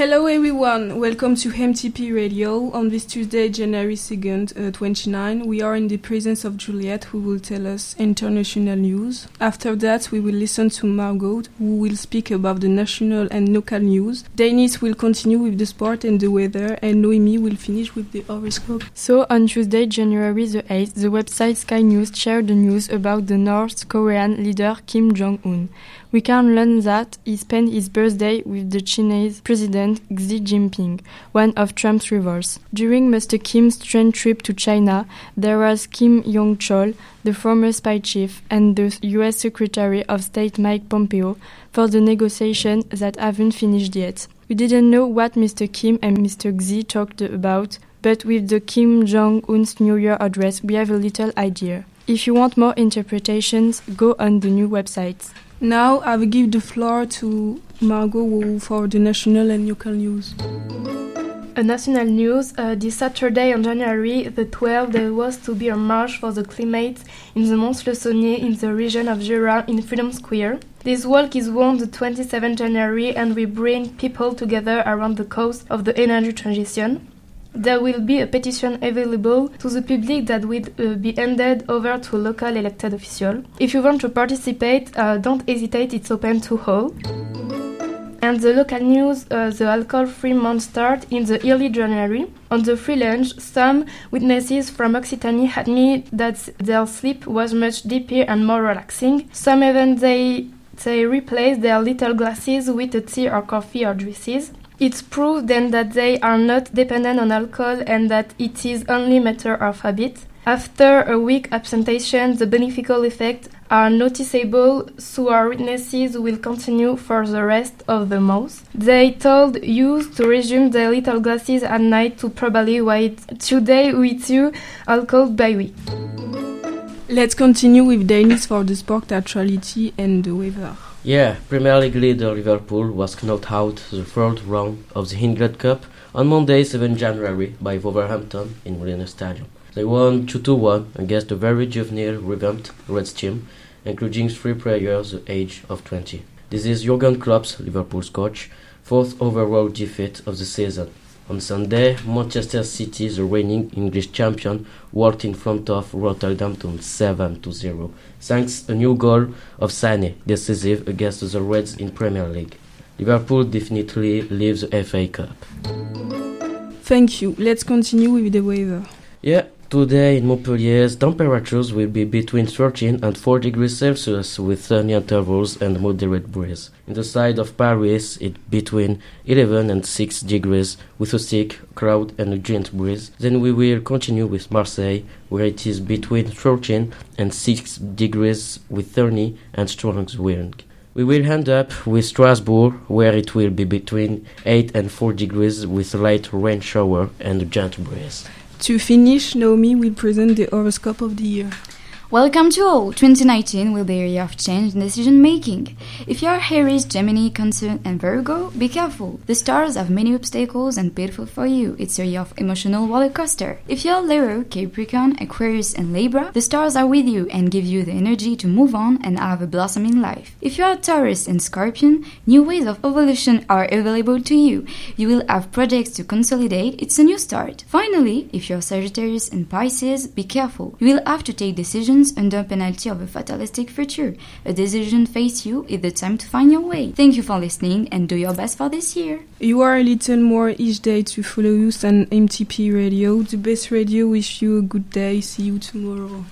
Hello everyone, welcome to MTP Radio. On this Tuesday, January 2nd, uh, 29, we are in the presence of Juliette who will tell us international news. After that, we will listen to Margot who will speak about the national and local news. Dennis will continue with the sport and the weather and Noemi will finish with the horoscope. So on Tuesday, January the 8th, the website Sky News shared the news about the North Korean leader Kim Jong-un. We can learn that he spent his birthday with the Chinese President Xi Jinping, one of Trump's rivals. During Mr. Kim's train trip to China, there was Kim Yong Chol, the former spy chief, and the U.S. Secretary of State Mike Pompeo for the negotiations that haven't finished yet. We didn't know what Mr. Kim and Mr. Xi talked about, but with the Kim Jong Un's New Year address, we have a little idea. If you want more interpretations, go on the new websites. Now I will give the floor to Margot for the national and local news. A national news, uh, this Saturday on January the 12th there was to be a march for the climate in the Lons-le-Saunier in the region of Jura in Freedom Square. This walk is on the 27th January and we bring people together around the cause of the energy transition. There will be a petition available to the public that will uh, be handed over to local elected official. If you want to participate, uh, don't hesitate, it's open to all. And the local news, uh, the alcohol-free month start in the early January. On the free lunch, some witnesses from Occitanie admit that their sleep was much deeper and more relaxing. Some even they they replaced their little glasses with a tea or coffee or juices. It's proved then that they are not dependent on alcohol and that it is only matter of habit. After a week absentation, the beneficial effects are noticeable, so our witnesses will continue for the rest of the month. They told you to resume their little glasses at night to probably wait today with you alcohol by week. Let's continue with Dennis for the sport actuality and the weather. Yeah, Premier League leader Liverpool was knocked out the third round of the England Cup on Monday, 7 January, by Wolverhampton in Molineux Stadium. They won 2-1 against a very juvenile revamped Reds team, including three players the age of 20. This is Jurgen Klopp's Liverpool's coach, fourth overall defeat of the season. On Sunday, Manchester City, the reigning English champion, walked in front of Rotherham to 7 0, thanks a new goal of Sané, decisive against the Reds in Premier League. Liverpool definitely leaves the FA Cup. Thank you. Let's continue with the weather. Yeah, Today in Montpellier, temperatures will be between 13 and 4 degrees Celsius with sunny intervals and moderate breeze. In the side of Paris, it between 11 and 6 degrees with a thick cloud and a gentle breeze. Then we will continue with Marseille, where it is between 13 and 6 degrees with sunny and strong wind. We will end up with Strasbourg, where it will be between 8 and 4 degrees with light rain shower and a gentle breeze. To finish, Naomi will present the horoscope of the year. Welcome to all! 2019 will be a year of change in decision making. If you are Aries, Gemini, Cancer, and Virgo, be careful. The stars have many obstacles and painful for you. It's a year of emotional roller coaster. If you are Leo, Capricorn, Aquarius, and Libra, the stars are with you and give you the energy to move on and have a blossoming life. If you are Taurus and Scorpion, new ways of evolution are available to you. You will have projects to consolidate. It's a new start. Finally, if you are Sagittarius and Pisces, be careful. You will have to take decisions under penalty of a fatalistic future. A decision face you is the time to find your way. Thank you for listening and do your best for this year. You are a little more each day to follow us on MTP Radio. The best radio wish you a good day. See you tomorrow.